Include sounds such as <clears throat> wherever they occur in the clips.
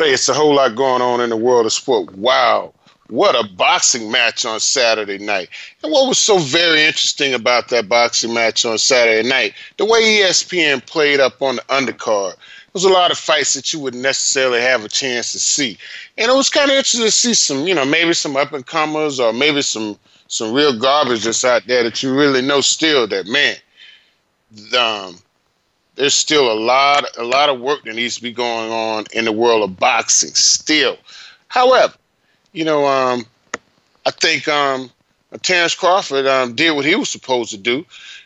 Hey, it's a whole lot going on in the world of sport. Wow. What a boxing match on Saturday night. And what was so very interesting about that boxing match on Saturday night, the way ESPN played up on the undercard. There was a lot of fights that you wouldn't necessarily have a chance to see. And it was kind of interesting to see some, you know, maybe some up and comers or maybe some some real garbage that's out there that you really know still that man, um, there's still a lot a lot of work that needs to be going on in the world of boxing still. However, you know, um, I think um, Terrence Crawford um, did what he was supposed to do.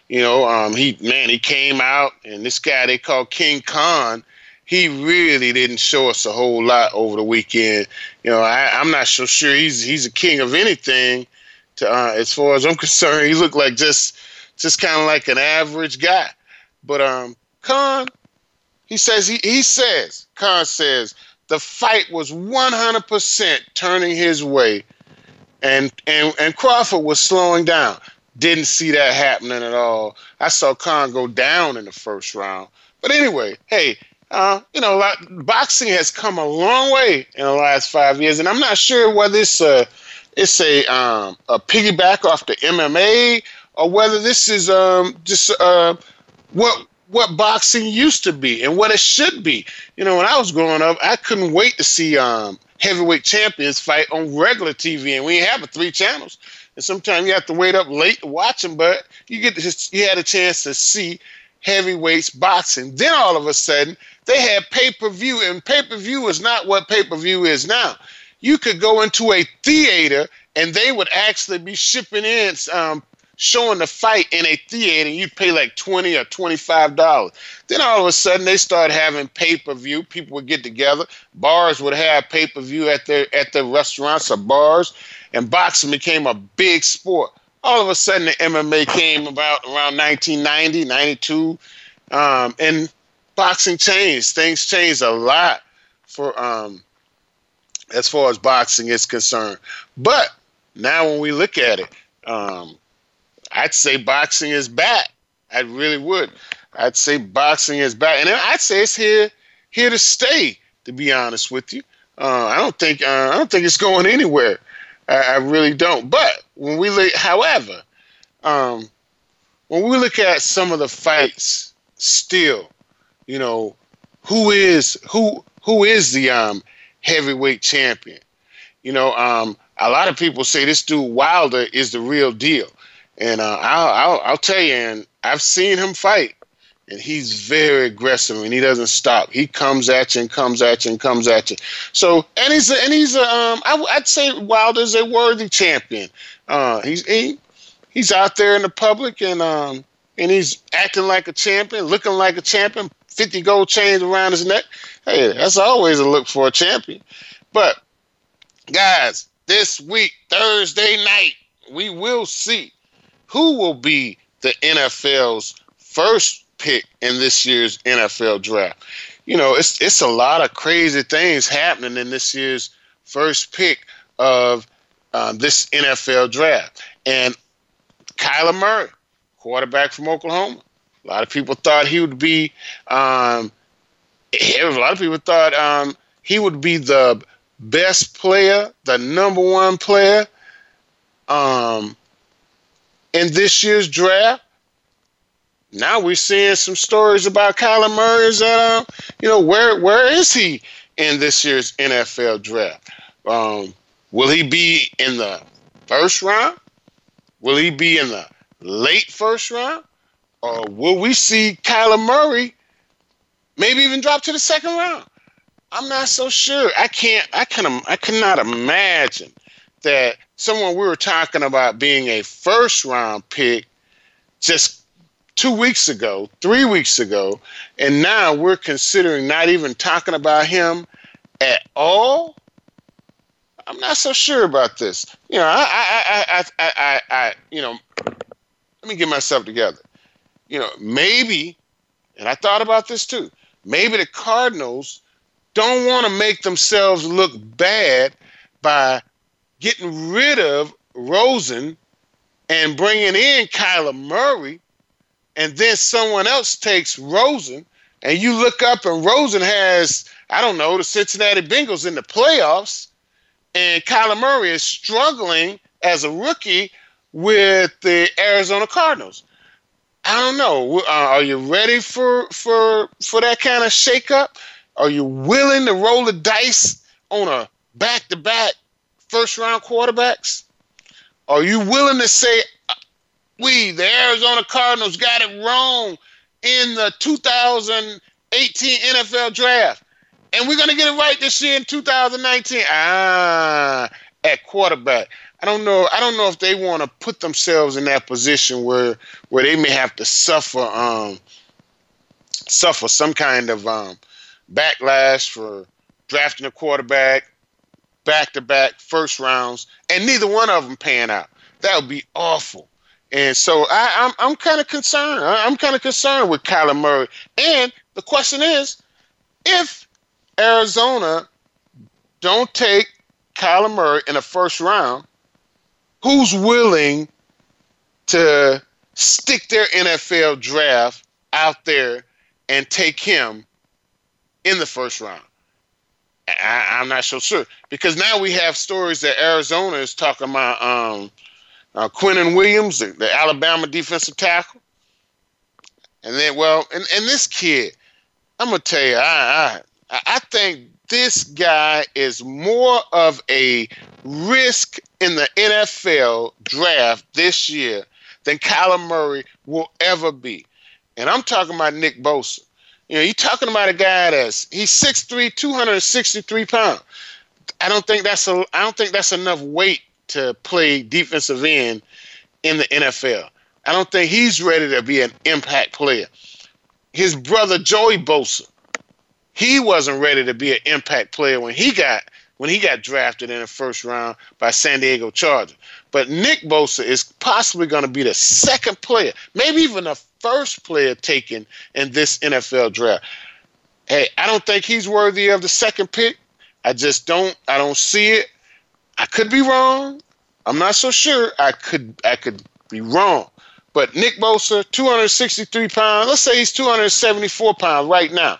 You know, um, he man, he came out, and this guy they call King Khan, he really didn't show us a whole lot over the weekend. You know, I, am not so sure he's he's a king of anything. To, uh, as far as I'm <laughs> concerned, he looked like just just kind of like an average guy. But um, Khan, he says he he says Khan says the fight was 100% turning his way, and and and Crawford was slowing down. Didn't see that happening at all. I saw Khan go down in the first round. But anyway, hey, uh, you know, boxing has come a long way in the last five years, and I'm not sure whether it's a it's a um, a piggyback off the MMA or whether this is um, just uh, what what boxing used to be and what it should be. You know, when I was growing up, I couldn't wait to see um, heavyweight champions fight on regular TV, and we have three channels. And sometimes you have to wait up late to watch them, but you get to, you had a chance to see heavyweights boxing. Then all of a sudden, they had pay per view, and pay per view is not what pay per view is now. You could go into a theater and they would actually be shipping in um, showing the fight in a theater and you pay like 20 or 25 dollars. Then all of a sudden they start having pay-per-view. People would get together. Bars would have pay-per-view at their at their restaurants or bars. And boxing became a big sport. All of a sudden the mma came about around 1990 92 um, and boxing changed. Things changed a lot for um, as far as boxing is concerned. But now when we look at it um, I'd say boxing is back. I really would. I'd say boxing is back, and I'd say it's here here to stay. To be honest with you, uh, I don't think uh, I don't think it's going anywhere. I, I, really don't. But when we look, however, um, when we look at some of the fights, still, you know, who is who who is the um, heavyweight champion? You know, um, a lot of people say this dude Wilder is the real deal. And uh, I'll, I'll, I'll tell you, and I've seen him fight, and he's very aggressive, and he doesn't stop. He comes at you and comes at you and comes at you. So, and he's a, and he's a, um, I, would say Wilder's a worthy champion. Uh, he's he, he's out there in the public, and um, and he's acting like a champion, looking like a champion. Fifty gold chains around his neck. Hey, that's always a look for a champion. But guys, this week, Thursday night, we will see who will be the NFL's first pick in this year's NFL draft? You know, it's it's a lot of crazy things happening in this year's first pick of um, this NFL draft. And Kyler Murray, quarterback from Oklahoma. A lot of people thought he would be. Um, a lot of people thought um, he would be the best player, the number one player. Um, in this year's draft. Now we're seeing some stories about Kyler Murray's, uh, you know, where where is he in this year's NFL draft? Um, will he be in the first round? Will he be in the late first round? Or will we see Kyler Murray maybe even drop to the second round? I'm not so sure. I can't. I can. I cannot imagine that someone we were talking about being a first round pick just two weeks ago, three weeks ago, and now we're considering not even talking about him at all I'm not so sure about this. You know, I, I, I, I, I, I, you know, let me get myself together. You know, maybe, and I thought about this too. Maybe the Cardinals don't want to make themselves look bad by getting rid of Rosen and bringing in Kyler Murray, and then someone else takes Rosen, and you look up and Rosen has, I don't know, the Cincinnati Bengals in the playoffs, and Kyler Murray is struggling as a rookie with the Arizona Cardinals. I don't know. Uh, are you ready for for for that kind of shakeup? Are you willing to roll the dice on a back to back first round quarterbacks? Are you willing to say we, the Arizona Cardinals, got it wrong in the 2018 NFL draft? And we're going to get it right this year in 2019. Ah, at quarterback. I don't know. I don't know if they want to put themselves in that position where where they may have to suffer um, suffer some kind of um, backlash for drafting a quarterback back to back first rounds, and neither one of them pan out. That would be awful. And so I, am I'm, I'm kind of concerned. I'm kind of concerned with Kyler Murray. And the question is, if Arizona don't take Kyler Murray in the first round, who's willing to stick their NFL draft out there and take him in the first round? I, am not so sure. Because now we have stories that Arizona is talking about um, uh, Williams, the, the, Alabama defensive tackle, and then well, and, and this kid, I'm gonna tell you, I, I I think this guy is more of a risk in the NFL draft this year than Kyler Murray will ever be, and I'm talking about Nick Bosa. You know, you're talking about a guy that's he's 6'3", 263 pounds. I don't think that's a I don't think that's enough weight to play defensive end in the NFL. I don't think he's ready to be an impact player. His brother Joey Bosa, he wasn't ready to be an impact player when he got when he got drafted in the first round by San Diego Chargers. But Nick Bosa is possibly going to be the second player, maybe even the first player taken in this NFL draft. Hey, I don't think he's worthy of the second pick. I just don't. I don't see it. I could be wrong. I'm not so sure. I could. I could be wrong. But Nick Bosa, 263 pounds. Let's say he's 274 pounds right now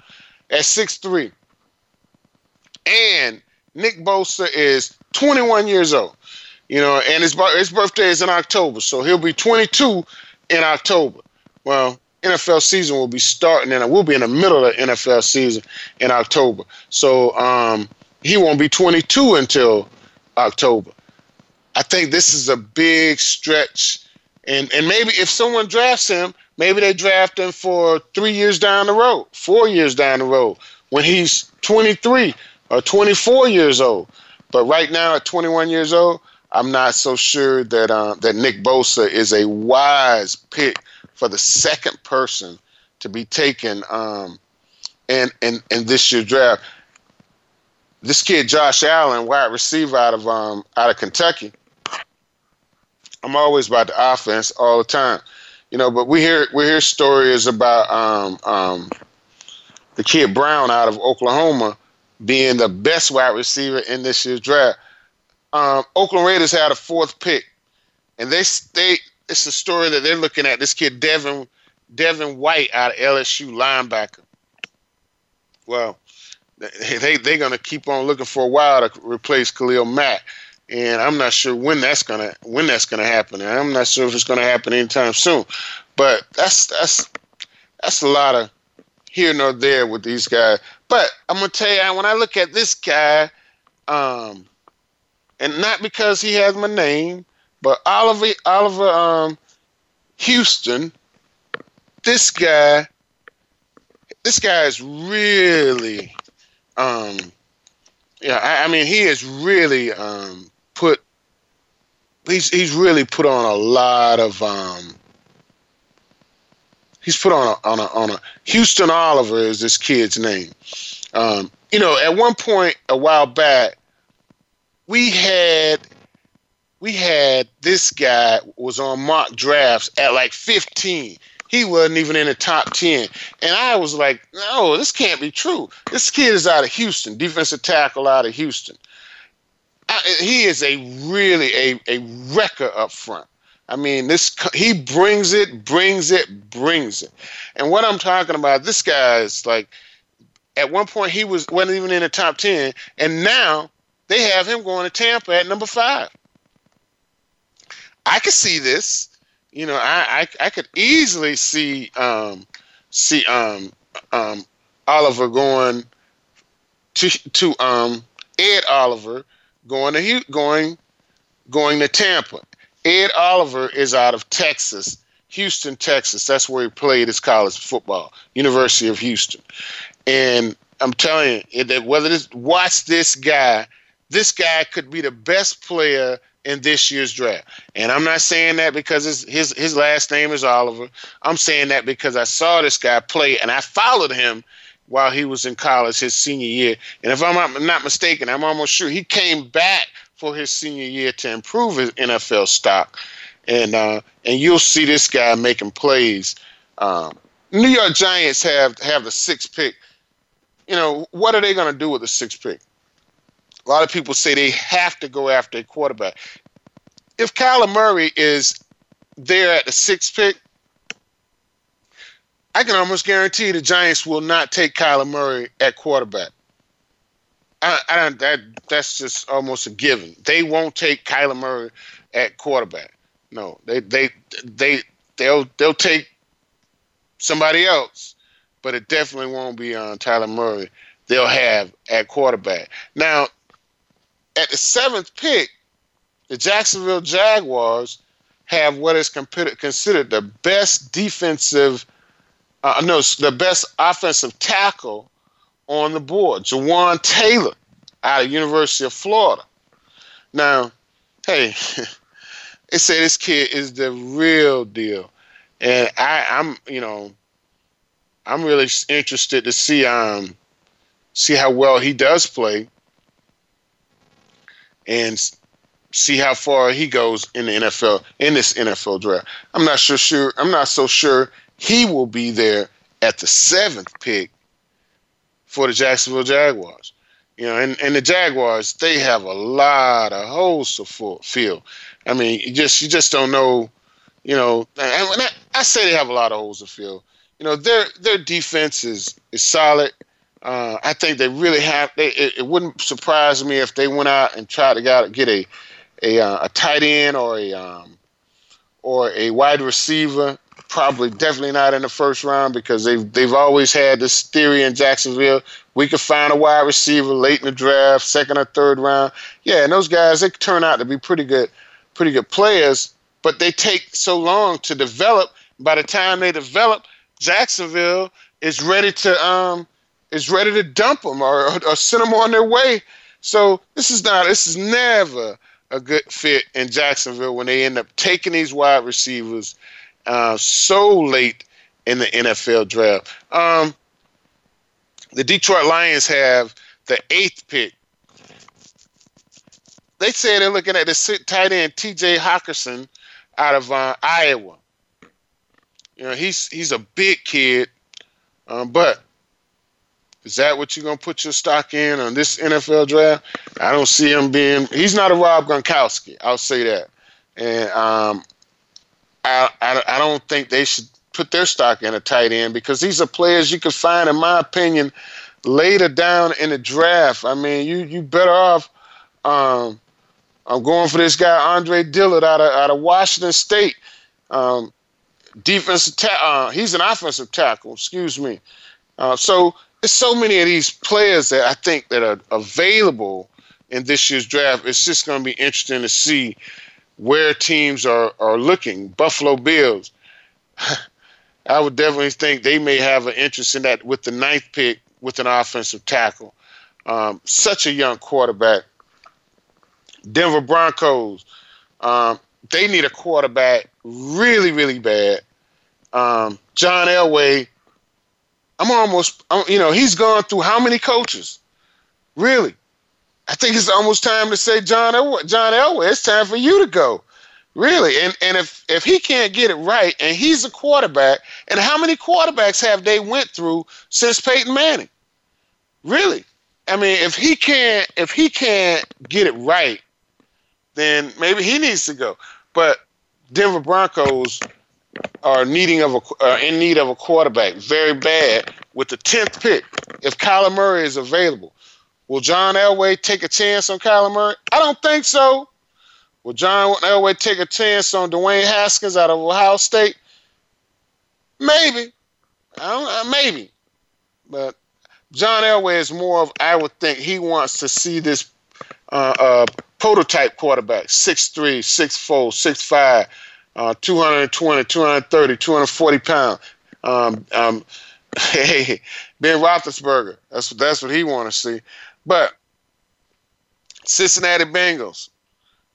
at 6'3. And Nick Bosa is 21 years old. You know, and his his birthday is in October, so he'll be 22 in October. Well, NFL season will be starting, and we'll be in the middle of the NFL season in October. So um, he won't be 22 until October. I think this is a big stretch, and and maybe if someone drafts him, maybe they draft him for three years down the road, four years down the road, when he's 23 or 24 years old. But right now, at 21 years old, I'm not so sure that uh, that Nick Bosa is a wise pick for the second person to be taken um, in, in in this year's draft. This kid Josh Allen, wide receiver out of um, out of Kentucky. I'm always about the offense all the time, you know. But we hear we hear stories about um, um, the kid Brown out of Oklahoma being the best wide receiver in this year's draft. Um, Oakland Raiders had a fourth pick, and they they it's a story that they're looking at. This kid Devin Devin White out of LSU linebacker. Well, they they're gonna keep on looking for a while to replace Khalil Mack, and I'm not sure when that's gonna when that's gonna happen. And I'm not sure if it's gonna happen anytime soon. But that's that's that's a lot of here nor there with these guys. But I'm gonna tell you, when I look at this guy, um, and not because he has my name, but Oliver Oliver um, Houston, this guy, this guy is really, um, yeah, I, I mean, he is really um, put. He's he's really put on a lot of um, he's put on a, on a on a Houston Oliver is this kid's name. Um, you know, at one point a while back, we had we had this guy was on mock drafts at like 15. He wasn't even in the top 10. And I was like, no, this can't be true. This kid is out of Houston, defensive tackle out of Houston. I, he is a really a, a wrecker up front. I mean, this he brings it, brings it, brings it. And what I'm talking about, this guy is like, at one point he was wasn't even in the top ten, and now they have him going to Tampa at number five. I could see this. You know, I I, I could easily see um, see um, um, Oliver going to to um, Ed Oliver going to going going to Tampa. Ed Oliver is out of Texas, Houston, Texas. That's where he played his college football, University of Houston. And I'm telling you that whether this watch this guy, this guy could be the best player in this year's draft. And I'm not saying that because his his, his last name is Oliver. I'm saying that because I saw this guy play and I followed him while he was in college his senior year. And if I'm not mistaken, I'm almost sure he came back for his senior year to improve his NFL stock. And uh, and you'll see this guy making plays. Um, New York Giants have have the sixth pick. You know what are they going to do with the sixth pick? A lot of people say they have to go after a quarterback. If Kyler Murray is there at the sixth pick, I can almost guarantee the Giants will not take Kyler Murray at quarterback. I, I don't, that that's just almost a given. They won't take Kyler Murray at quarterback. No, they they they they'll they'll take somebody else, but it definitely won't be uh, on Tyler Murray. They'll have at quarterback. Now, at the seventh pick, the Jacksonville Jaguars have what is considered the best defensive uh, no, the best offensive tackle on the board, Jawaan Taylor out of University of Florida. Now, hey, <laughs> they say this kid is the real deal, and I, I'm, you know, I'm really interested to see um see how well he does play, and see how far he goes in the NFL in this NFL draft. I'm not sure sure I'm not so sure he will be there at the seventh pick for the Jacksonville Jaguars. You know, and, and the Jaguars, they have a lot of holes to fill. I mean, you just you just don't know, you know, and I, I say they have a lot of holes to fill. You know, their their defense is is solid. Uh, I think they really have. They, it, it, wouldn't surprise me if they went out and tried to get, get a a, uh, a tight end or a um, or a wide receiver probably definitely not in the first round because they've they've always had this theory in Jacksonville. We could find a wide receiver late in the draft, second or third round. Yeah, and those guys they turn out to be pretty good, pretty good players, but they take so long to develop. By the time they develop, Jacksonville is ready to um is ready to dump them or, or send them on their way. So this is not this is never a good fit in Jacksonville when they end up taking these wide receivers uh, so late in the NFL draft. Um, the Detroit Lions have the eighth pick. They say they're looking at the tight end T.J. Hockenson out of uh, Iowa. You know, he's he's a big kid, um, but is that what you're gonna put your stock in on this NFL draft? I don't see him being. He's not a Rob Gronkowski. I'll say that. And um, I, I, I don't think they should put their stock in a tight end because these are players you could find, in my opinion, later down in the draft. I mean, you you better off. Um, I'm going for this guy Andre Dillard out of out of Washington State. Um, defensive ta- uh, he's an offensive tackle. Excuse me. Uh, so there's so many of these players that I think that are available in this year's draft. It's just going to be interesting to see where teams are, are looking. Buffalo Bills, <sighs> I would definitely think they may have an interest in that with the ninth pick with an offensive tackle. Um, such a young quarterback. Denver Broncos, um, they need a quarterback really, really bad. Um, John Elway, I'm almost, I'm, you know, he's gone through how many coaches? Really? I think it's almost time to say, John Elway, John Elway, it's time for you to go. Really. And and if if he can't get it right and he's a quarterback, and how many quarterbacks have they went through since Peyton Manning? Really? I mean, if he can't if he can't get it right, then maybe he needs to go. But Denver Broncos are needing of a uh, in need of a quarterback very bad with the tenth pick. If Kyler Murray is available, will John Elway take a chance on Kyler Murray? I don't think so. Will John Elway take a chance on Dwayne Haskins out of Ohio State? Maybe. Uh, maybe. But John Elway is more of, I would think, he wants to see this uh, uh, prototype quarterback 6'3, 6'4, 6'5, uh, 220, 230, 240 pounds. Um, um, <laughs> hey, Ben Roethlisberger. That's what that's what he want to see. But Cincinnati Bengals,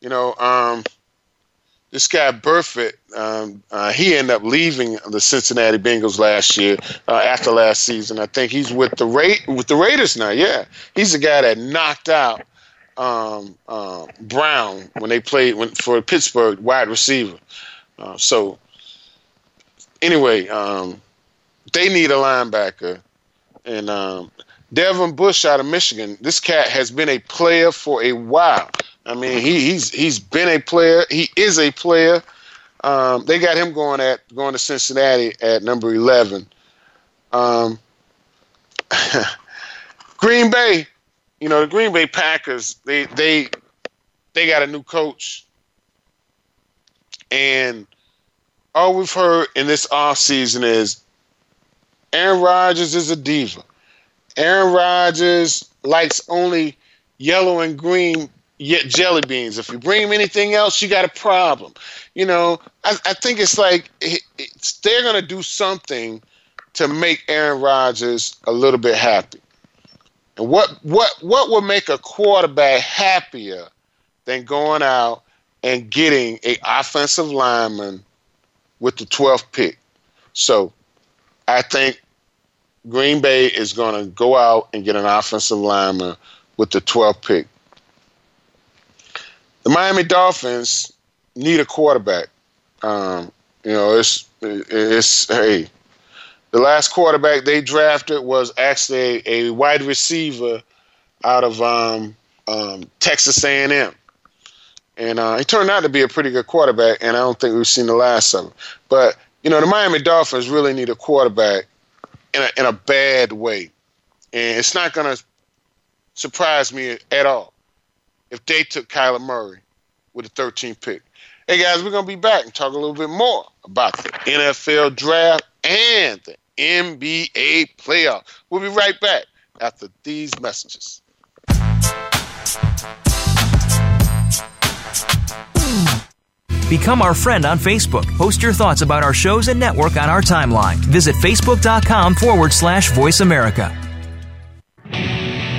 you know, um, this guy Burfict, um, uh, he ended up leaving the Cincinnati Bengals last year uh, after last season. I think he's with the Ra- with the Raiders now. Yeah, he's the guy that knocked out um, uh, Brown when they played when, for Pittsburgh wide receiver. Uh, so anyway, um, they need a linebacker, and um, Devin Bush out of Michigan. This cat has been a player for a while. I mean, he, he's he's been a player. He is a player. Um, they got him going at going to Cincinnati at number eleven. Um, <laughs> Green Bay, you know, the Green Bay Packers. They they they got a new coach, and all we've heard in this offseason is Aaron Rodgers is a diva. Aaron Rodgers likes only yellow and green yet jelly beans. If you bring him anything else, you got a problem. You know, I, I think it's like it's, they're going to do something to make Aaron Rodgers a little bit happy. And what what what would make a quarterback happier than going out and getting a offensive lineman with the 12th pick? So, I think Green Bay is going to go out and get an offensive lineman with the 12th pick. The Miami Dolphins need a quarterback. Um, you know, it's it's hey, the last quarterback they drafted was actually a, a wide receiver out of um, um, Texas A&M, and uh, he turned out to be a pretty good quarterback. And I don't think we've seen the last of him. But you know, the Miami Dolphins really need a quarterback in a, in a bad way. And it's not going to surprise me at all if they took Kyler Murray with the 13th pick. Hey, guys, we're going to be back and talk a little bit more about the NFL draft and the NBA playoff. We'll be right back after these messages. Become our friend on Facebook. Post your thoughts about our shows and network on our timeline. Visit facebook.com forward slash voice America.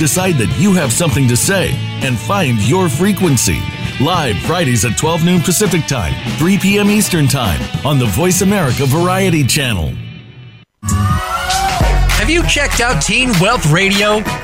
decide that you have something to say, and find your frequency. Live Fridays at 12 noon Pacific Time, 3 p.m. Eastern Time on the Voice America Variety Channel. Have you checked out Teen Wealth Radio?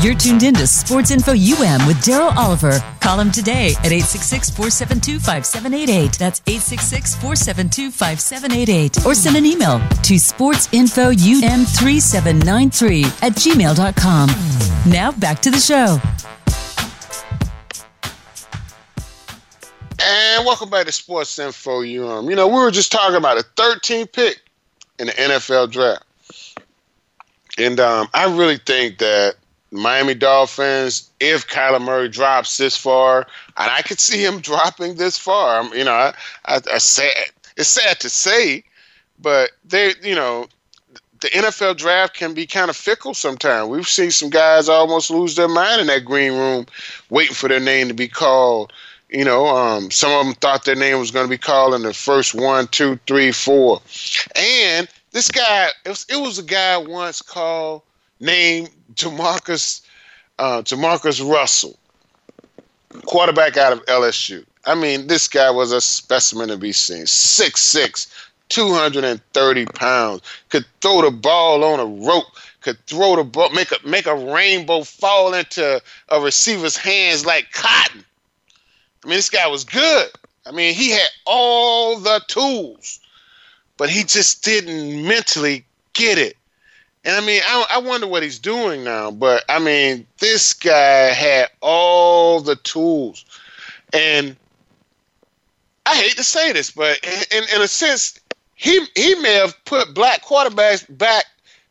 You're tuned in to Sports Info UM with Daryl Oliver. Call him today at 866 472 5788. That's 866 472 5788. Or send an email to sportsinfoum3793 at gmail.com. Now back to the show. And welcome back to Sports Info UM. You know, we were just talking about a 13th pick in the NFL draft. And um, I really think that Miami Dolphins, if Kyler Murray drops this far, and I could see him <laughs> dropping this far. You know, I, I, I sad, it's sad to say, but they, you know, the NFL draft can be kind of fickle sometimes. We've seen some guys almost lose their mind in that green room, waiting for their name to be called. You know, um, some of them thought their name was going to be called in the first one, two, three, four, and this guy, it was, it was a guy once called named Jamarcus uh, Jamarcus Russell, quarterback out of LSU. I mean, this guy was a specimen to be seen. 6'6", 230 pounds, could throw the ball on a rope, could throw the ball, make a make a rainbow fall into a receiver's hands like cotton. I mean, this guy was good. I mean, he had all the tools, but he just didn't mentally get it. And I mean, I, I wonder what he's doing now. But I mean, this guy had all the tools, and I hate to say this, but in, in a sense, he he may have put black quarterbacks back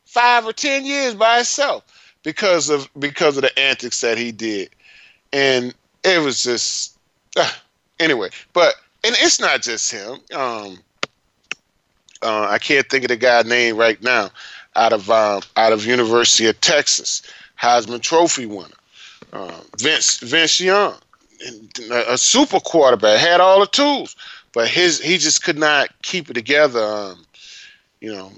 five or ten years by himself because of because of the antics that he did, and it was just uh, anyway. But and it's not just him. Um, uh, I can't think of the guy's name right now out of uh, out of University of Texas, Heisman Trophy winner, uh, Vince Vince Young, a super quarterback, had all the tools, but his he just could not keep it together. Um, you know,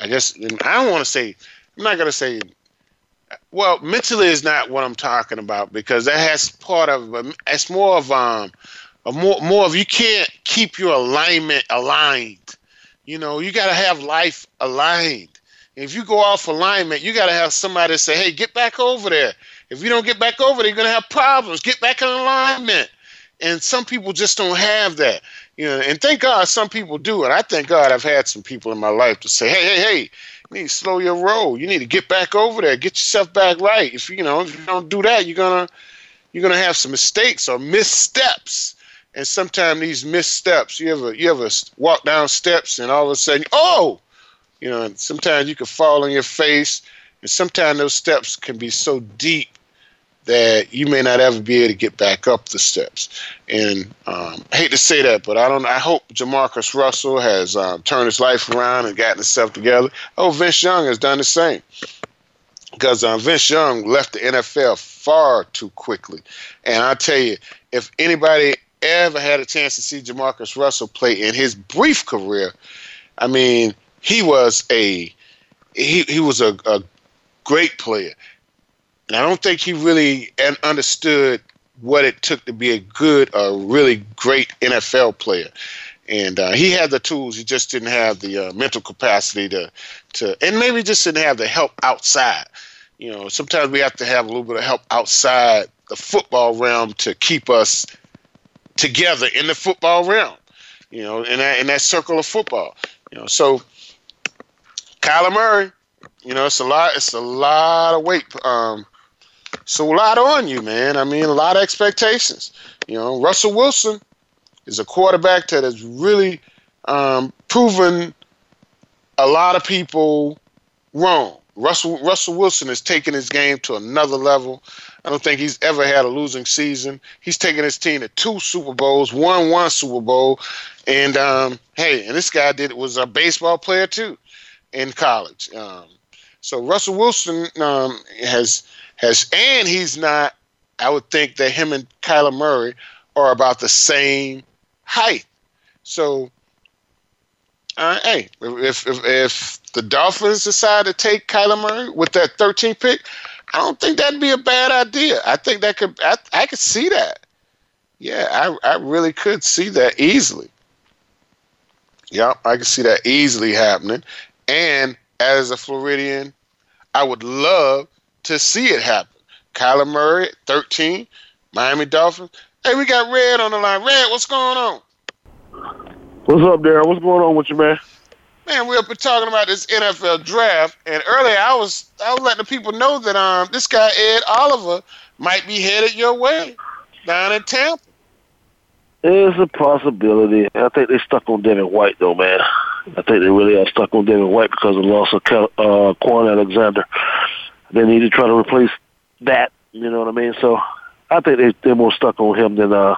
I guess I don't want to say I'm not gonna say. Well, mentally is not what I'm talking about because that has part of it's more of um, more more of you can't keep your alignment aligned. You know, you got to have life aligned. If you go off alignment, you got to have somebody say, "Hey, get back over there." If you don't get back over there, you're gonna have problems. Get back in alignment. And some people just don't have that, you know. And thank God some people do. And I thank God I've had some people in my life to say, "Hey, hey, hey, you need to slow your roll. You need to get back over there. Get yourself back right. If you know if you don't do that, you're gonna you're gonna have some mistakes or missteps." And sometimes these missteps, you ever you ever walk down steps and all of a sudden, oh, you know, and sometimes you can fall on your face, and sometimes those steps can be so deep that you may not ever be able to get back up the steps. And um, I hate to say that, but I don't. I hope Jamarcus Russell has um, turned his life around and gotten himself together. Oh, Vince Young has done the same because um, Vince Young left the NFL far too quickly. And I tell you, if anybody ever had a chance to see Jamarcus Russell play in his brief career, I mean, he was a he he was a, a great player. And I don't think he really understood what it took to be a good, a really great NFL player. And uh, he had the tools. He just didn't have the uh, mental capacity to, to, and maybe just didn't have the help outside. You know, sometimes we have to have a little bit of help outside the football realm to keep us together in the football realm. You know, in that in that circle of football. You know, so Kyler Murray, you know, it's a lot. It's a lot of weight. Um, so a lot on you, man. I mean, a lot of expectations. You know, Russell Wilson is a quarterback that has really um, proven a lot of people wrong. Russell Russell Wilson has taken his game to another level. I don't think he's ever had a losing season. He's taken his team to two Super Bowls, won one Super Bowl, and um, hey, and this guy did was a baseball player too in college. Um, so Russell Wilson um, has has, and he's not. I would think that him and Kyler Murray are about the same height. So, uh, hey, if, if if the Dolphins decide to take Kyler Murray with that 13th pick, I don't think that'd be a bad idea. I think that could I, I could see that. Yeah, I I really could see that easily. Yeah, I could see that easily happening. And as a Floridian, I would love to see it happen Kyler Murray, 13, Miami Dolphins. Hey, we got Red on the line. Red, what's going on? What's up, Darren? What's going on with you, man? Man, we have been talking about this NFL draft, and earlier I was I was letting the people know that um this guy Ed Oliver might be headed your way down in Tampa. It's a possibility. I think they stuck on Devin White though, man. I think they really are stuck on Devin White because of the loss of uh, Kwon Alexander. They need to try to replace that. You know what I mean? So I think they, they're more stuck on him than uh,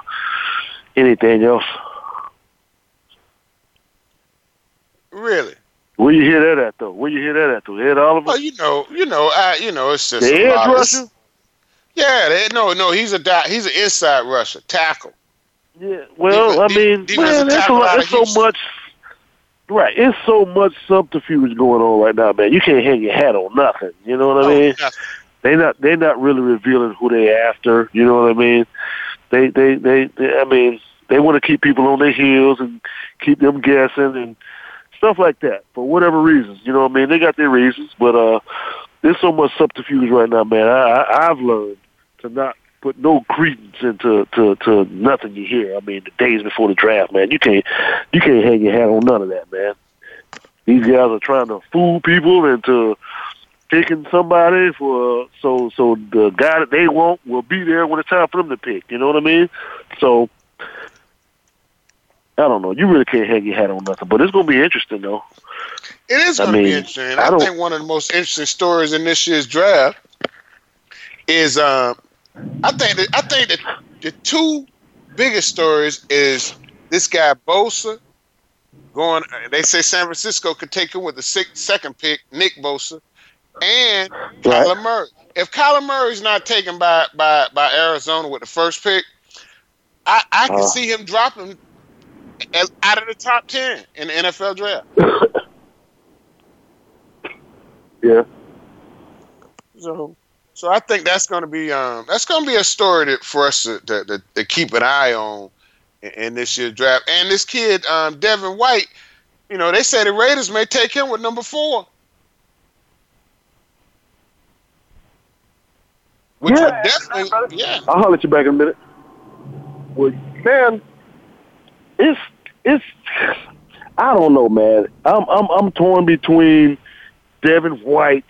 anything else. Really? Where you hear that at though? Where you hear that at though? Ed Oliver? Well, you know, you know, I, you know, it's just the edge rusher. Yeah, they, no, no, he's a di- he's an inside rusher, tackle. Yeah. Well, I mean, man, it's, a lot, it's so much. Right, it's so much subterfuge going on right now, man. You can't hang your hat on nothing. You know what I Oh, mean? nothing. they not they not really revealing who they after. You know what I mean? They they they, they I mean they want to keep people on their heels and keep them guessing and stuff like that for whatever reasons. You know what I mean? They got their reasons, but uh, there's so much subterfuge right now, man. I, I I've learned to not put no credence into to to nothing you hear. I mean, the days before the draft, man, you can't you can't hang your hat on none of that, man. These guys are trying to fool people into picking somebody for so so the guy that they want will be there when it's time for them to pick. You know what I mean? So I don't know. You really can't hang your hat on nothing, but it's gonna be interesting though. It is going to be interesting. I I, think one of the most interesting stories in this year's draft is um, I think that I think that the two biggest stories is this guy Bosa going. They say San Francisco could take him with the sixth, second pick, Nick Bosa, and Kyler Murray. If Kyler Murray's not taken by by by Arizona with the first pick, I I can Uh. see him dropping out of the top ten in the NFL draft. <laughs> Yeah. So, so I think that's going to be um, that's going to be a story that, for us to, to, to, keep an eye on in, in this year's draft. And this kid, um, Devin White, you know, they say the Raiders may take him with number four, which Yeah, definitely, yeah. I'll holler at you back in a minute. Well, man, it's it's I don't know, man. I'm I'm I'm torn between Devin White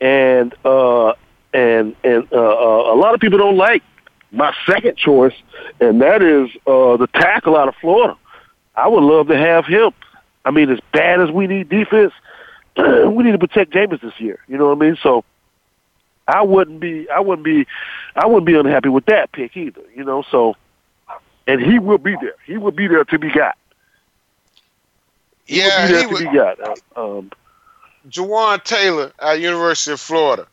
and uh and and uh, uh, a lot of people don't like my second choice, and that is uh the tackle out of Florida. I would love to have him. I mean, as bad as we need defense, <clears throat> we need to protect Jameis this year. You know what I mean? So. I wouldn't be I wouldn't be I wouldn't be unhappy with that pick either, you know. So, and he will be there. He will be there to be got. He Yeah, will be there he to would. be got. Uh, Um, Jawaan Taylor at University of Florida,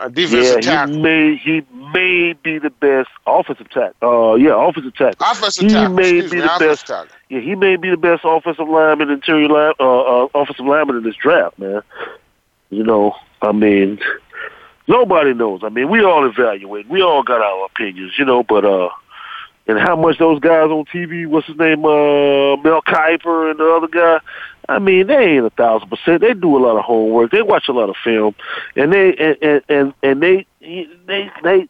uh, yeah, defensive he may he may be the best offensive tackle. Uh, yeah, offensive tackle. offensive he tackle. may excuse be me, the best. tackle. Yeah, he may be the best offensive lineman, interior line, uh, uh, offensive lineman in this draft, man. You know, I mean, nobody knows. I mean, we all evaluate. We all got our opinions, you know, but uh, and how much those guys on TV, what's his name, uh, Mel Kiper and the other guy. I mean, they ain't a thousand percent. They do a lot of homework. They watch a lot of film, and they and and and, and they they they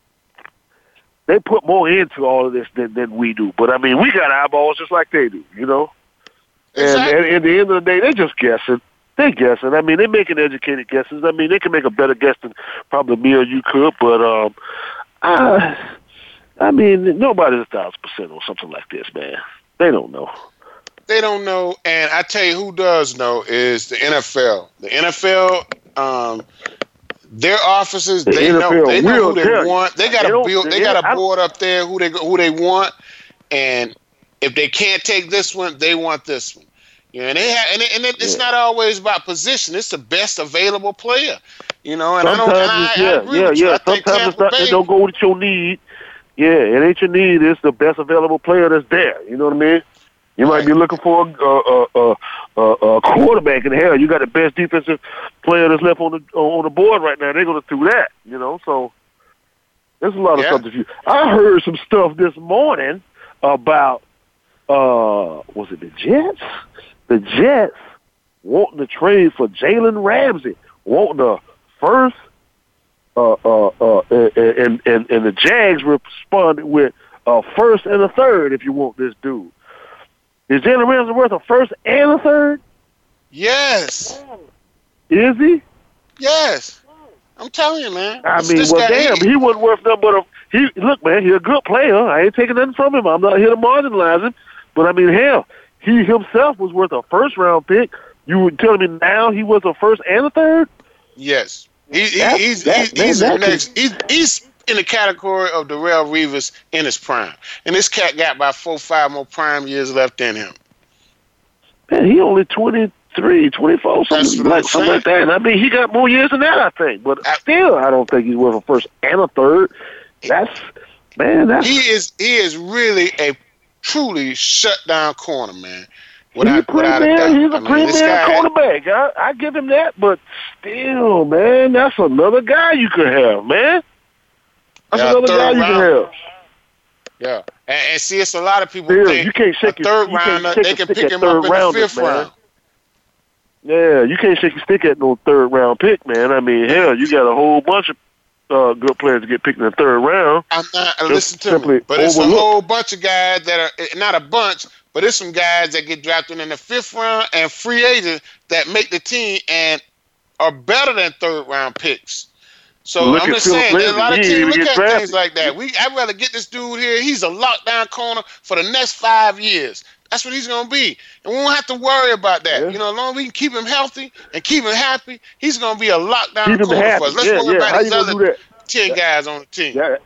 they put more into all of this than than we do. But I mean, we got eyeballs just like they do, you know. And, and at the end of the day, they're just guessing. They're guessing. I mean, they're making educated guesses. I mean, they can make a better guess than probably me or you could. But um, I, I mean, nobody's a thousand percent on something like this, man. They don't know. they don't know. And I tell you who does know is the NFL. The NFL, um, their offices, The they know they know who they want. They got a build, they they- got a board up there who they who they want, and if they can't take this one, they want this one. You know, and they have, and, it, and it, it's Yeah. not always about position. It's the best available player. You know, and I don't. Sometimes And I, it's, I yeah, agree yeah, with you. yeah. I think Sometimes it's not. Bay, It don't go with your need. Yeah, it ain't your need. It's the best available player that's there. You know what I mean? You might be looking for a, a, a, a, a quarterback, in hell, you got the best defensive player that's left on the on the board right now. They're going to do that. You know, so there's a lot of Yeah. subterfuge. I heard some stuff this morning about uh was it the Jets? The Jets wanting to trade for Jalen Ramsey, wanting a first, uh, uh, uh, and, and and the Jags responded with a first and a third if you want this dude. Is Jalen Ramsey worth a first and a third? Yes. Is he? Yes. I'm telling you, man. I mean, well, damn, he- he wasn't worth nothing but a. He look, man, he's a good player. I ain't taking nothing from him. I'm not here to marginalize him, but I mean, hell, he himself was worth a first round pick. You were telling me now he was a first and a third? Yes. He, he, he's he's, man, he's the next. He's, he's in the category of Darrelle Revis in his prime, and this cat got about four, five more prime years left in him. Man, he only 23, 24, something like, something like that. And I mean, he got more years than that, I think. But I- still, I don't think he's worth a first and a third. That's man. That's He is he is really a truly shut down corner, man. He's a Without, without a premier. He's a I mean, premier guy- quarterback. I, I give him that. But still, man, that's another guy you could have, man. That's Yeah, another guy you round. could have. Yeah, and, and see, it's a lot of people you can't shake a your- third you can't rounder. They can pick him up in the fifth man. round. Yeah, you can't shake your stick at no third round pick, man. I mean, hell, you got a whole bunch of uh, good players to get picked in the third round. I'm not. Listen to me. But it's a whole bunch of guys that are eh, not a bunch, but it's some guys that get drafted in the fifth round and free agents that make the team and are better than third round picks. So Look I'm just saying, there's a lot of teams look at get things like that. We I'd rather get this dude here. He's a lockdown corner for the next five years. That's what he's gonna be, and we won't have to worry about that. Yeah. You know, as long as we can keep him healthy and keep him happy, he's gonna be a lockdown Keep corner for us. Let's yeah, worry yeah. How about you these other ten guys on the team. That,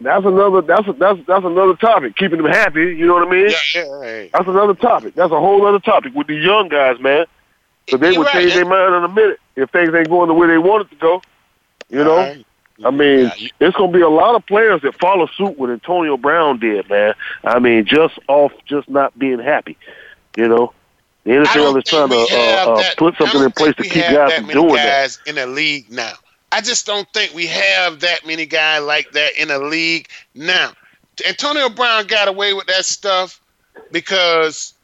that's another. That's a, that's that's another topic. Keeping them happy. You know what I mean? Yeah, yeah. That's another topic. That's a whole other topic with the young guys, man. But they You're would right. change their mind in a minute if things ain't going the way they want it to go. You know? Right. I mean, Yeah, it's going to be a lot of players that follow suit what Antonio Brown did, man. I mean, just off just not being happy. You know, the NFL is trying to uh, uh, put something in place to keep guys that from doing that. guys in the league now. I just don't think we have that many guys like that in the league now. Antonio Brown got away with that stuff because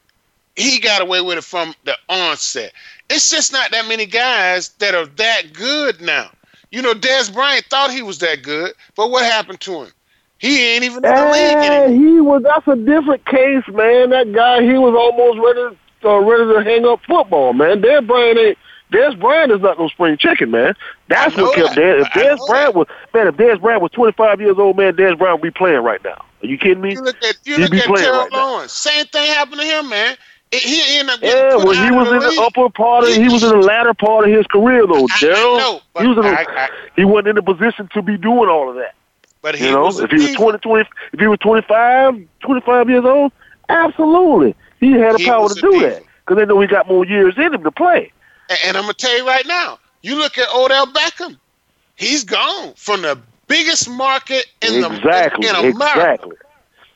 he got away with it from the onset. It's just not that many guys that are that good now. You know, Dez Bryant thought he was that good, but what happened to him? He ain't even in the league anymore. he was. That's a different case, man. That guy, he was almost ready, uh, ready to hang up football, man. Dez Bryant ain't. Dez Bryant is not no spring chicken, man. That's what kept that. Dez. If Dez Bryant was, man, if Dez Bryant was 25 years old, man, Dez Bryant would be playing right now. Are you kidding me? You look at you He look be at playing Terrell right now. Lawrence. Same thing happened to him, man. He ended up Yeah, well, he was in the league. upper part of. He was in the latter part of his career, though, I- know, he was in. A, I- I- he wasn't in the position to be doing all of that. But he You know, if he was diva. 20, 20, if he was 25, 25 years old, absolutely, he had the He power to do diva. that because they know he got more years in him to play. And, and I'm gonna tell you right now, you look at Odell Beckham, he's gone from the biggest market in exactly, the in, America. exactly.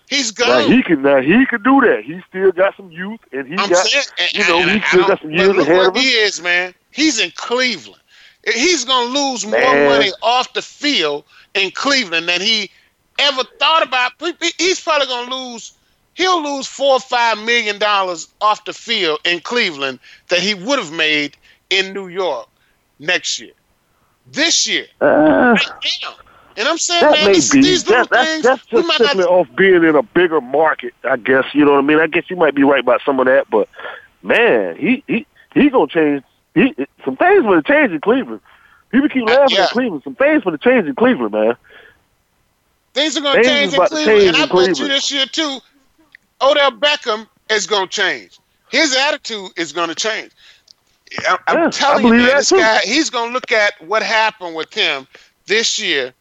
He's Now gone. he can, now he can do that. He still got some youth, and he I'm got, saying, and, you know, and he still got some years look ahead of him. he is, man. He's in Cleveland. He's gonna lose more money off the field in Cleveland than he ever thought about. He's probably gonna lose. He'll lose four or five million dollars off the field in Cleveland that he would have made in New York next year. This year, Uh, right now. And I'm saying, that man, may this, be. these little That, things, that's we just might simply not. off being in a bigger market, I guess. You know what I mean? I guess you might be right about some of that, but man, he he he gonna change. He some things the change in Cleveland. People keep Uh, laughing yeah. at Cleveland. Some things for the change in Cleveland, man. Things are going to Things change in Cleveland, change and I bet you this year too. Odell Beckham is going to change. His attitude is going to change. I'm Yeah, telling you, man, this too. guy, he's going to look at what happened with him this year,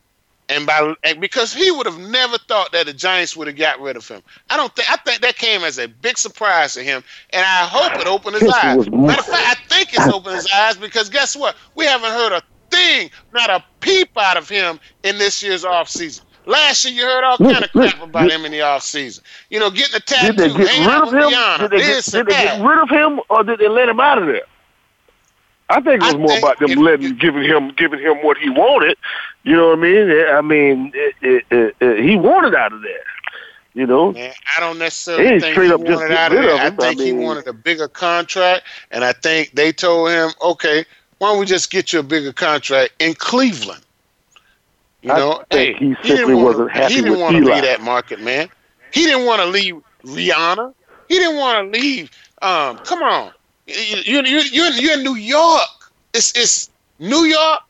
and by and because he would have never thought that the Giants would have got rid of him. I don't think. I think that came as a big surprise to him, and I hope it opened his eyes. Matter of fact, I think it's opened his eyes because guess what? We haven't heard a thing, not a peep out of him in this year's off season. Last year, you heard all kind of crap about did- him in the off season. You know, getting a Did they get rid of him? Did they, get, did they get rid of him, or did they let him out of there? I think it was I more about them letting, giving him, giving him what he wanted. You know what I mean? I mean, it, it, it, it, he wanted out of there. You know, Man, I don't necessarily think he just wanted out of there. I him. I think he mean- wanted a bigger contract, and I think they told him, okay, why don't we just get you a bigger contract in Cleveland? You know, I think hey, he simply wanna, wasn't happy He didn't want to leave that market, man. He didn't want to leave Rihanna. He didn't want to leave. Um, come on, you you you you're, you're in New York. It's it's New York,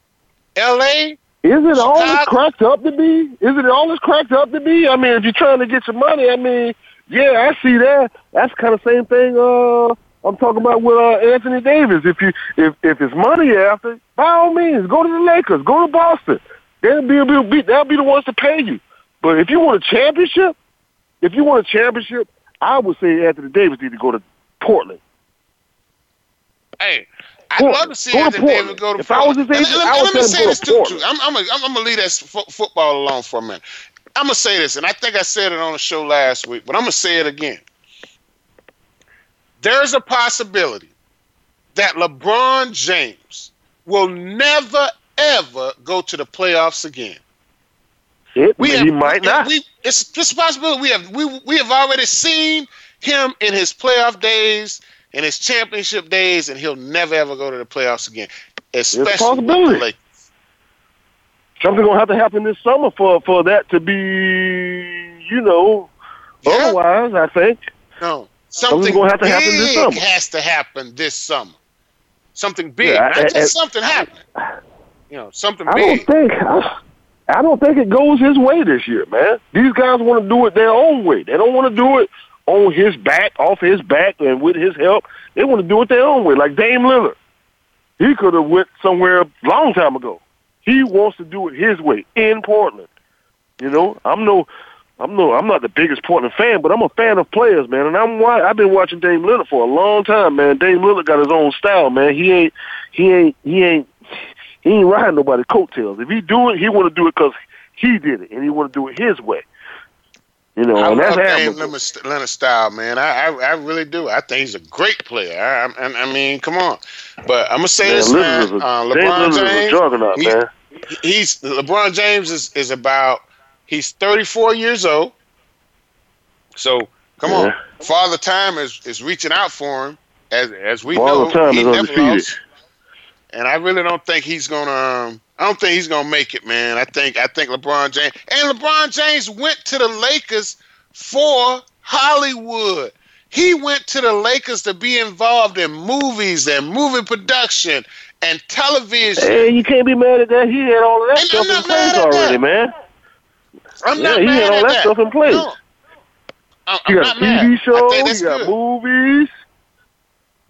L.A. Is it all it's cracked up to be? Is it all it's cracked up to be? I mean, if you're trying to get your money, I mean, yeah, I see that. That's kind of same thing. Uh, I'm talking about with uh, Anthony Davis. If you if if it's money after, by all means, go to the Lakers, go to Boston. They'll be, they'll be they'll be the ones to pay you. But if you want a championship, if you want a championship, I would say Anthony Davis need to go to Portland. Hey, I'd Portland. love to see Go Davis Portland. go to If I was his agent, and would let me say this to too. Too. I'm, I'm, I'm, I'm gonna leave that fo- football alone for a minute. I'm gonna say this, and I think I said it on the show last week, but I'm gonna say it again. There's a possibility that LeBron James will never ever go to the playoffs again. It, We he have, might not. We, it's this possibility. We have we we have already seen him in his playoff days, in his championship days, and he'll never ever go to the playoffs again. Especially the possibility. Something gonna have to happen this summer for for that to be, you know. Yeah. Otherwise, I think No, Something's something gonna have to happen this summer. has to happen this summer. Something big, Yeah, not and- just and- something happening. You know, something I big. don't think I, I don't think it goes his way this year, man. These guys want to do it their own way. They don't want to do it on his back, off his back, and with his help. They want to do it their own way, like Dame Lillard. He could have went somewhere a long time ago. He wants to do it his way in Portland. You know, I'm no, I'm no, I'm not the biggest Portland fan, but I'm a fan of players, man. And I'm wa- I've been watching Dame Lillard for a long time, man. Dame Lillard got his own style, man. He ain't, he ain't, he ain't, he ain't riding nobody's coattails. If he do it, he want to do it because he did it, and he want to do it his way. You know, I love Dame. Lillard style, man. I, I I really do. I think he's a great player. I, I, I mean, come on. But I'm gonna say Man, this, man. a, Uh, LeBron Lillard is a James, juggernaut, he- man. he's LeBron James is, is about he's 34 years old. So come on, Father Time is is reaching out for him as as we Father know. Time he is undefeated. lost. And I really don't think he's gonna. Um, I don't think he's gonna make it, man. I think I think LeBron James and LeBron James went to the Lakers for Hollywood. He went to the Lakers to be involved in movies and movie production and television. Hey, you can't be mad at that. He had all of that And stuff in place already, that. man. I'm Yeah, not he mad had all at that stuff in place. No. I'm got a. TV show. He got good. movies.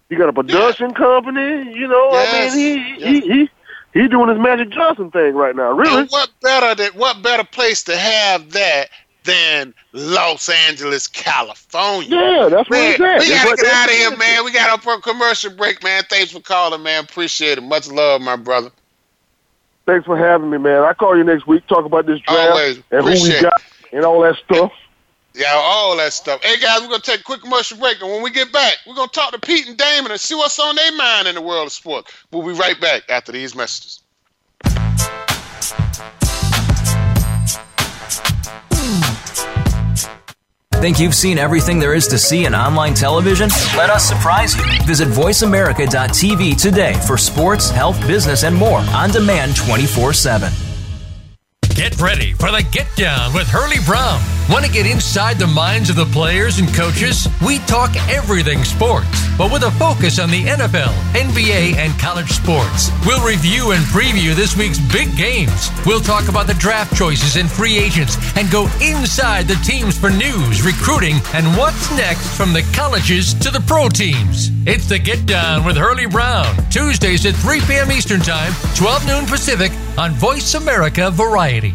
He got a production company. You know, Yes, I mean, he, yes. he he he doing his Magic Johnson thing right now. Really? And what better than what better place to have that than Los Angeles, California? Yeah, that's where Man, it's at. we gotta get out of here, man. We got up for a commercial break, man. Thanks for calling, man. Appreciate it. Much love, my brother. Thanks for having me, man. I'll call you next week. Talk about this draft Always. and who we got and all that stuff. Yeah, all that stuff. Hey guys, we're gonna take a quick commercial break, and when we get back, we're gonna talk to Pete and Damon and see what's on their mind in the world of sport. We'll be right back after these messages. Think you've seen everything there is to see in online television? Let us surprise you. Visit VoiceAmerica.tv today for sports, health, business, and more on demand 24 7. Get ready for the Get Down with Hurley Brown. Want to get inside the minds of the players and coaches? We talk everything sports, but with a focus on the NFL, NBA, and college sports. We'll review and preview this week's big games. We'll talk about the draft choices and free agents and go inside the teams for news, recruiting, and what's next from the colleges to the pro teams. It's the Get Down with Hurley Brown, Tuesdays at 3 p.m. Eastern Time, 12 noon Pacific on Voice America Variety.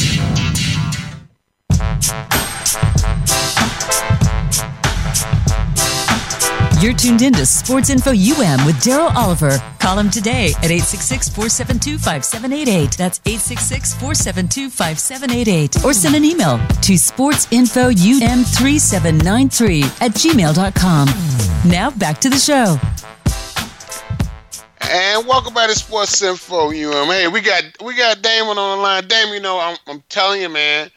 You're tuned in to Sports Info UM with Daryl Oliver. Call him today at 866 472 5788. That's 866 472 5788. Or send an email to sportsinfoum3793 at gmail.com. Now back to the show. And welcome back to Sports Info UM. Hey, we got we got Damon on the line. Damon, you know, I'm, I'm telling you, man,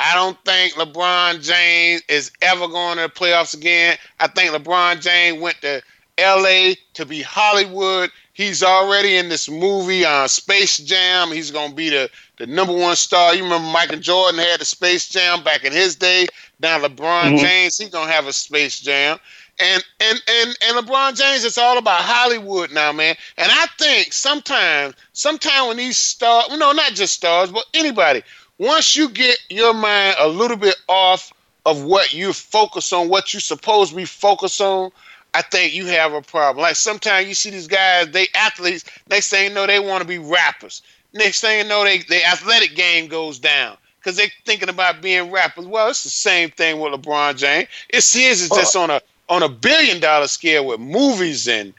I don't think LeBron James is ever going to the playoffs again. I think LeBron James went to LA to be Hollywood. He's already in this movie, uh, Space Jam. He's going to be the, the number one star. You remember Michael Jordan had the Space Jam back in his day. Now LeBron mm-hmm. James, he's going to have a Space Jam. And, and and and LeBron James, it's all about Hollywood now, man. And I think sometimes, sometimes when these stars, no, not just stars, but anybody, once you get your mind a little bit off of what you focus on, what you supposed to be focused on, I think you have a problem. Like sometimes you see these guys, they athletes, they say no, they want to be rappers. Next thing you know, they the athletic game goes down because they're thinking about being rappers. Well, it's the same thing with LeBron James. It's his is just on a on a billion dollar scale with movies and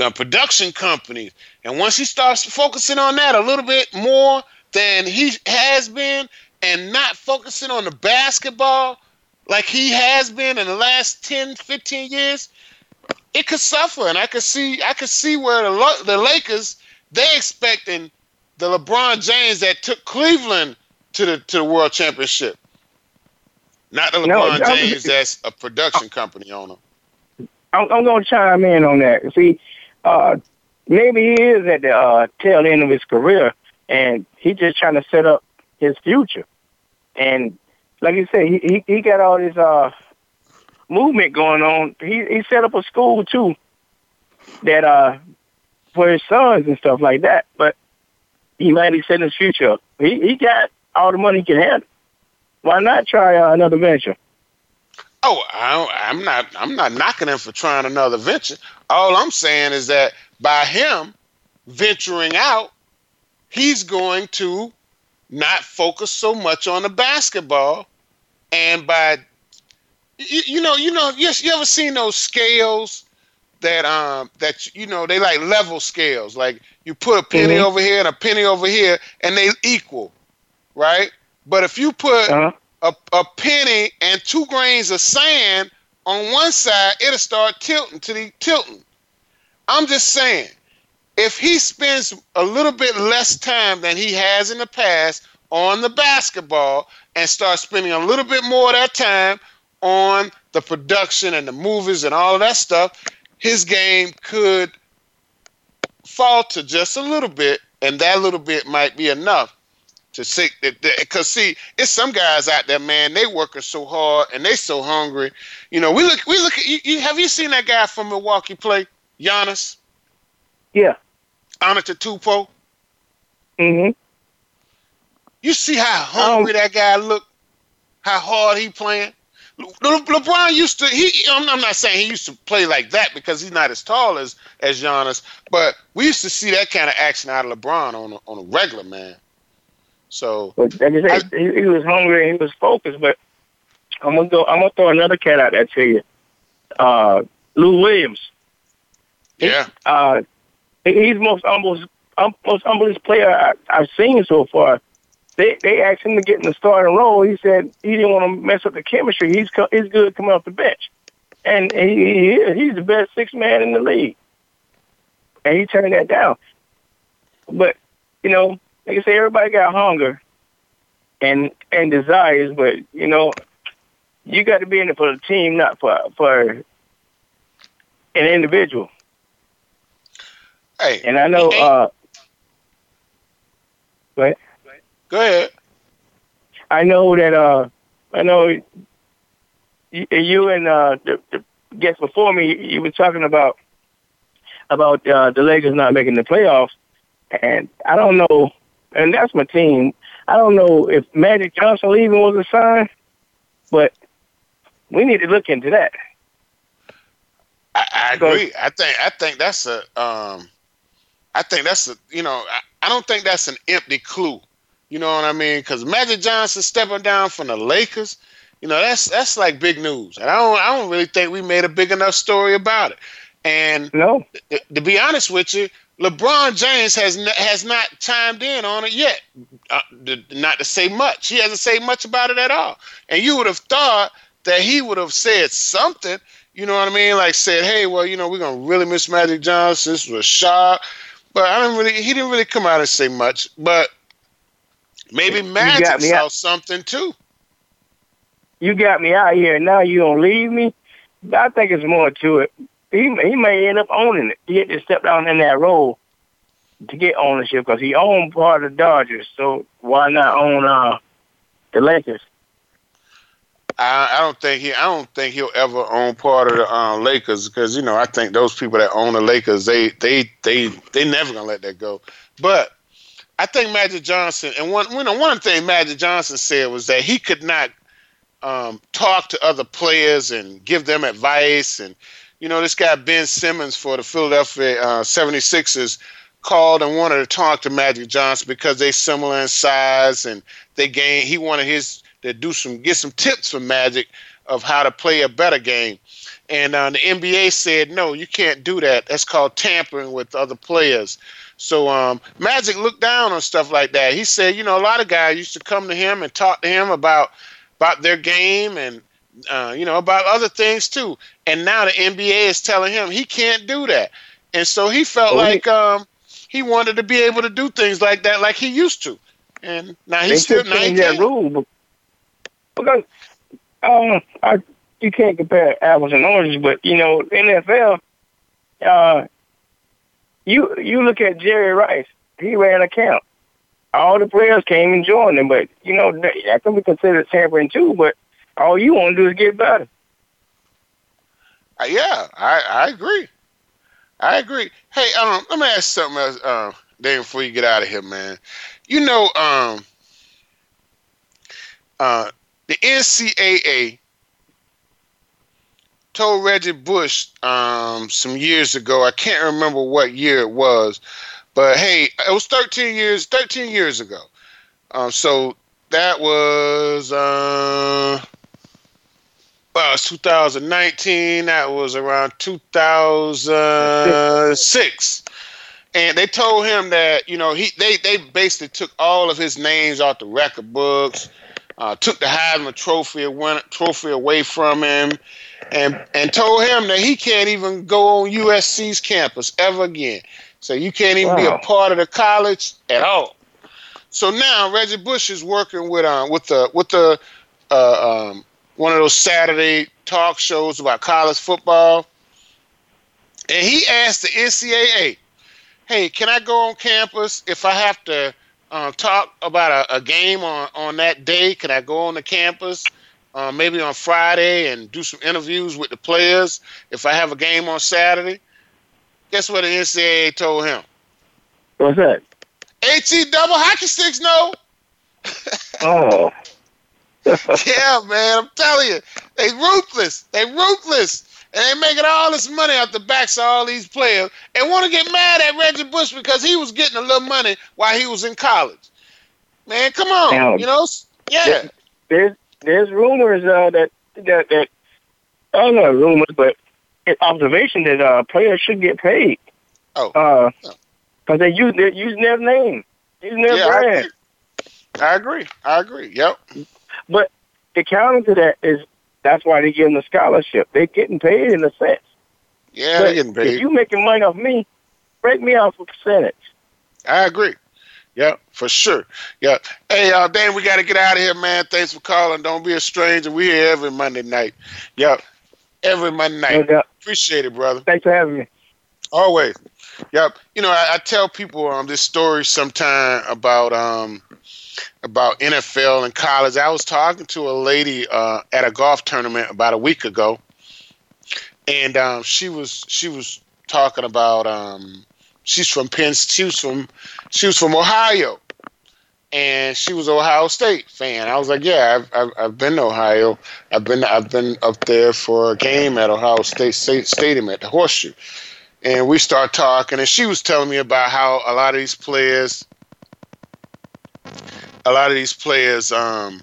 uh, production companies. And once he starts focusing on that a little bit more, than he has been and not focusing on the basketball like he has been in the last 10, 15 years, it could suffer. And I could see I could see where the the Lakers they expecting the LeBron James that took Cleveland to the to the World Championship. Not the LeBron no, James that's a production company owner. I'm, I'm going to chime in on that. See, uh, maybe he is at the uh, tail end of his career, and he just trying to set up his future. And like you said, he he, he got all this uh movement going on. He he set up a school too that uh for his sons and stuff like that. But he might be setting his future up. He he got all the money he can handle. Why not try uh, another venture? Oh, I, I'm not. I'm not knocking him for trying another venture. All I'm saying is that by him venturing out, he's going to not focus so much on the basketball. And by you, you know you know yes you ever seen those scales that um that you know they like level scales. Like you put a penny mm-hmm. over here and a penny over here and they equal right? But if you put uh-huh. a, a penny and two grains of sand on one side it'll start tilting to the tilting. I'm just saying if he spends a little bit less time than he has in the past on the basketball and starts spending a little bit more of that time on the production and the movies and all of that stuff, his game could falter just a little bit, and that little bit might be enough to see. That. Because see, it's some guys out there, man. They working so hard and they so hungry. You know, we look. We look at you. you have you seen that guy from Milwaukee play, Giannis? Yeah. Antetokounmpo. Mm-hmm. You see how hungry um, that guy looked, how hard he playing. Le- LeBron used to. He. I'm, I'm, not saying he used to play like that because he's not as tall as as Giannis, but we used to see that kind of action out of LeBron on a, on a regular man. So, but like I said, he, he was hungry and he was focused. But I'm gonna go. I'm gonna throw another cat out there to you. Uh, Lou Williams. Yeah. He, uh, he's most almost um, most humblest player I, I've seen so far. They they asked him to get in the starting role. He said he didn't want to mess up the chemistry. He's he's good coming off the bench, and he, he he's the best six man in the league. And he turned that down. But you know, like I say, everybody got hunger and and desires, but you know, you got to be in it for the team, not for for an individual. Hey, And I know. Uh, but go ahead. I know that. Uh, I know you, you and uh, the, the guest before me. You were talking about about uh, the Lakers not making the playoffs, and I don't know. And that's my team. I don't know if Magic Johnson leaving was a sign, but we need to look into that. I, I agree. I think I think that's a um, I think that's a you know I, I don't think that's an empty clue. You know what I mean? Because Magic Johnson stepping down from the Lakers, you know that's that's like big news, and I don't I don't really think we made a big enough story about it. And No, to, to be honest with you, LeBron James has n- has not chimed in on it yet. Uh, th- not to say much, he hasn't said much about it at all. And you would have thought that he would have said something. You know what I mean? Like said, "Hey, well, you know, we're gonna really miss Magic Johnson. This was a shock." But I didn't really. He didn't really come out and say much. But maybe Magic saw out. something too. you got me out here, and now you don't leave me. I think it's more to it. He he may end up owning it. He had to step down in that role to get ownership because he owned part of the Dodgers. So why not own uh the Lakers? I, I don't think he. I don't think he'll ever own part of the um, Lakers because you know I think those people that own the Lakers they they they they never gonna let that go. But I think Magic Johnson and one you know one thing Magic Johnson said was that he could not um, talk to other players and give them advice and you know this guy Ben Simmons for the Philadelphia uh, 76ers called and wanted to talk to Magic Johnson because they similar in size and they gain he wanted his to do some get some tips from Magic of how to play a better game. And uh, the NBA said, no, you can't do that. That's called tampering with other players. So um, Magic looked down on stuff like that. He said, you know, a lot of guys used to come to him and talk to him about about their game and uh, you know about other things too. And now the NBA is telling him he can't do that. And so he felt Oh, like um, he wanted to be able to do things like that, like he used to. And now he's still now he that rule because um, I you can't compare apples and oranges, but you know NFL. Uh, you you look at Jerry Rice. He ran a camp. All the players came and joined him, but you know that, can be considered tampering too. But all you want to do is get better. Uh, yeah, I, I agree. I agree. Hey, um, let me ask something else, uh, Dan, before you get out of here, man. You know, um, uh, the NCAA told Reggie Bush um, some years ago. I can't remember what year it was, but hey, it was 13 years. 13 years ago. Um, so that was. Uh, well, it's 2019. That was around 2006. And they told him that you know he they they basically took all of his names off the record books, uh, took the Heisman Trophy away, trophy away from him, and and told him that he can't even go on USC's campus ever again. So you can't even be a part of the college at all. So now Reggie Bush is working with uh, with the with the uh, um, one of those Saturday talk shows about college football, and he asked the NCAA, "Hey, can I go on campus if I have to uh, talk about a, a game on on that day? Can I go on the campus?" Uh, maybe on Friday and do some interviews with the players if I have a game on Saturday. Guess what the NCAA told him? What's that? HE double hockey sticks, no. Oh, <laughs> yeah, man, I'm telling you, they ruthless. They ruthless. And they making all this money out the backs of all these players and want to get mad at Reggie Bush because he was getting a little money while he was in college. Man, come on. Now- you know? Yeah. there's there's rumors uh, that that that I don't know rumors, but observation that uh, players should get paid. Oh. Uh, because they use they're using their name, using their Yeah, I brand. agree. I agree. I agree. Yep. But the counter to that is that's why they give them the scholarship. They're getting paid in a sense. Yeah, But they're getting paid. If paid. you making money off me, break me off a percentage. I agree. Yeah, for sure. Yeah. Hey, uh, Dan, we got to get out of here, man. Thanks for calling. Don't be a stranger. We here every Monday night. Yep. every Monday night. No Appreciate it, brother. Thanks for having me. Always. Yep. You know, I, I tell people um, this story sometime about um, about NFL and college. I was talking to a lady uh, at a golf tournament about a week ago, and um, she was she was talking about um, she's from Penn. She was from she was from Ohio, and she was Ohio State fan. I was like, yeah, I've, I've, I've been to Ohio. I've been I've been up there for a game at Ohio State, State Stadium at the Horseshoe, and we start talking, and she was telling me about how a lot of these players, a lot of these players, um,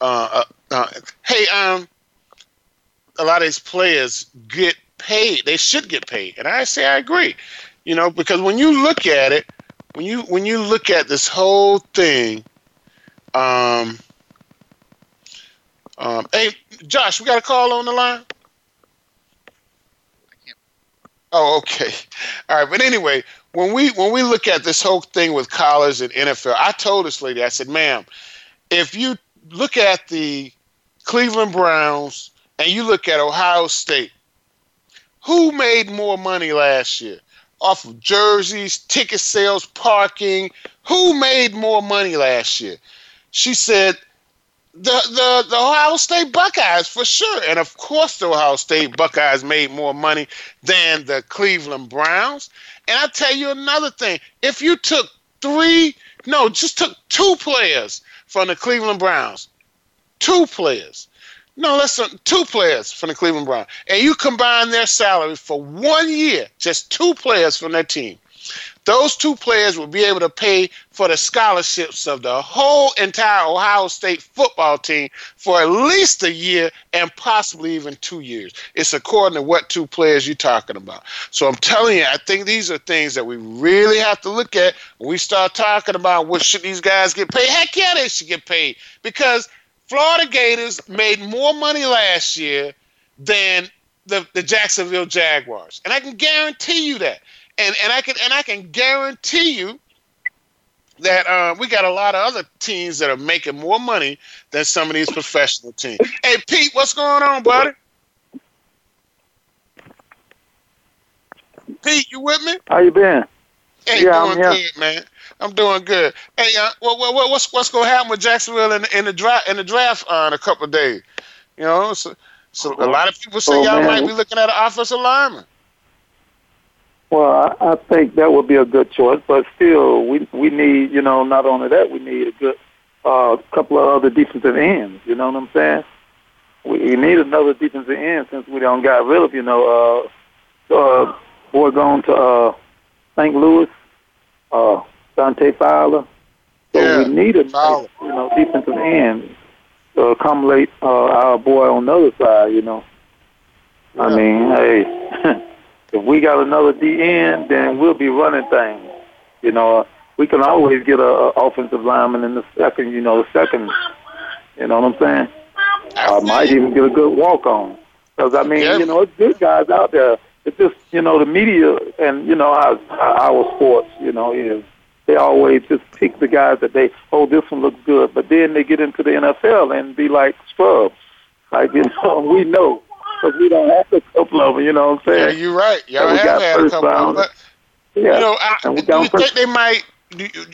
uh, uh, uh hey, um, a lot of these players get paid. They should get paid, and I say I agree. You know, because when you look at it, when you when you look at this whole thing, um, um, hey, Josh, we got a call on the line. Oh, okay. <laughs> All right, but anyway, when we when we look at this whole thing with college and NFL, I told this lady, I said, "Ma'am, if you look at the Cleveland Browns and you look at Ohio State, who made more money last year? Off of jerseys, ticket sales, parking. Who made more money last year? She said the, the, the Ohio State Buckeyes for sure. And of course, the Ohio State Buckeyes made more money than the Cleveland Browns. And I tell you another thing if you took three, no, just took two players from the Cleveland Browns, two players, no, listen, two players from the Cleveland Browns, and you combine their salary for one year, just two players from their team. Those two players will be able to pay for the scholarships of the whole entire Ohio State football team for at least a year and possibly even two years. It's according to what two players you're talking about. So I'm telling you, I think these are things that we really have to look at when we start talking about what should these guys get paid. Heck yeah, they should get paid because Florida Gators made more money last year than the, the Jacksonville Jaguars. And I can guarantee you that and and I can and I can guarantee you that uh, we got a lot of other teams that are making more money than some of these professional teams. Hey Pete, what's going on, buddy? Pete, you with me? How you been? Hey, yeah, doing I'm good, man. I'm doing good. Hey, uh, what, what, what's what's going to happen with Jacksonville in, in the draft in the draft uh, in a couple of days? You know, so, so a lot of people say oh, y'all man. might be looking at an offensive lineman. Well, I, I think that would be a good choice, but still, we we need you know not only that we need a good uh, couple of other defensive ends. You know what I'm saying? We, need another defensive end since we don't got rid of you know uh, uh, boy going to uh, St. Louis, uh, Dante Fowler. So yeah, we need a you know defensive end to accommodate uh, our boy on the other side. You know, yeah. I mean, hey. <laughs> if we got another DN, then we'll be running things. You know, we can always get a, a offensive lineman in the second. You know, the second. You know what I'm saying? I might even get a good walk on. Because I mean, you know, it's good guys out there. It's just you know the media and you know our our sports. You know is they always just pick the guys that they oh this one looks good, but then they get into the NFL and be like scrubs. Like you know, we know because we don't have a couple of them. You know what I'm saying? Yeah, you're right. Y'all have had a couple of them. But, yeah. You know, I, do you think they might?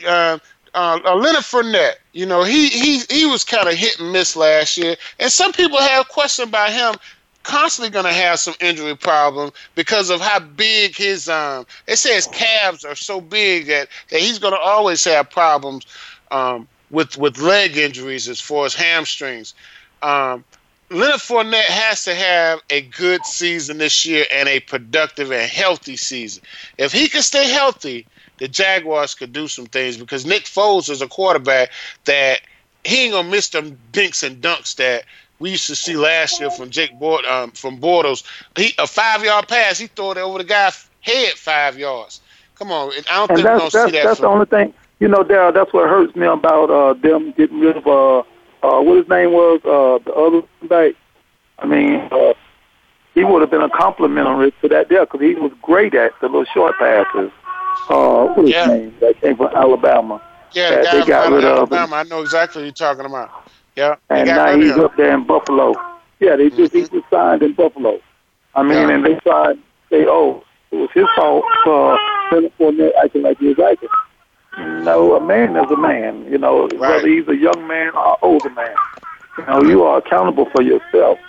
Uh, uh, uh, Leonard Fournette, you know, he he he was kind of hit and miss last year, and some people have questions about him. Constantly going to have some injury problems because of how big his um. They say his calves are so big that that he's going to always have problems um with with leg injuries as far as hamstrings. Um, Leonard Fournette has to have a good season this year and a productive and healthy season. If he can stay healthy, the Jaguars could do some things because Nick Foles is a quarterback that he ain't gonna miss them dinks and dunks that we used to see last year from Jake Bord, um, from Bortles. He a five yard pass, he threw it over the guy's head five yards. Come on, I don't and think we're gonna see that. That's the only thing. You know, Daryl, that's what hurts me about uh, them getting rid of uh, uh, what his name was, uh, the other guy. I mean, uh, he would have been a complimentary to that deal because he was great at the little short passes. Uh, what yeah. his name? That came from Alabama. Yeah, the they got rid of Alabama. I know exactly what you're talking about. Yeah, and now he's up there in Buffalo. Yeah, they just he was signed in Buffalo. I mean, Yeah. and they tried say, oh, it was his fault for Leonard Fournette acting like he was acting. No, a man is a man. You know, whether he's a young man or older man. You know, you are accountable for yourself.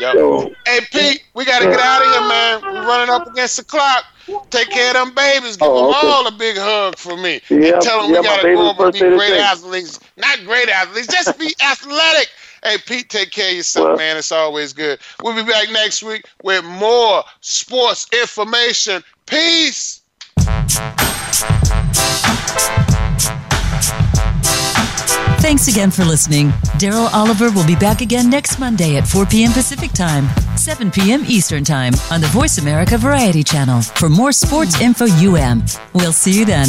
Yep. So- hey Pete, we gotta get out of here, man. We're running up against the clock. Take care of them babies. Give Oh, them all a big hug for me. Yeah, and tell them yeah, we gotta go over and be great athletes. Not great athletes, just be <laughs> athletic. Hey Pete, take care of yourself, Well- man. It's always good. We'll be back next week with more sports information. Peace. Thanks again for listening. Daryl Oliver will be back again next Monday at 4 p.m. Pacific Time, 7 p.m. Eastern Time on the Voice America Variety Channel for more sports info UM. We'll see you then.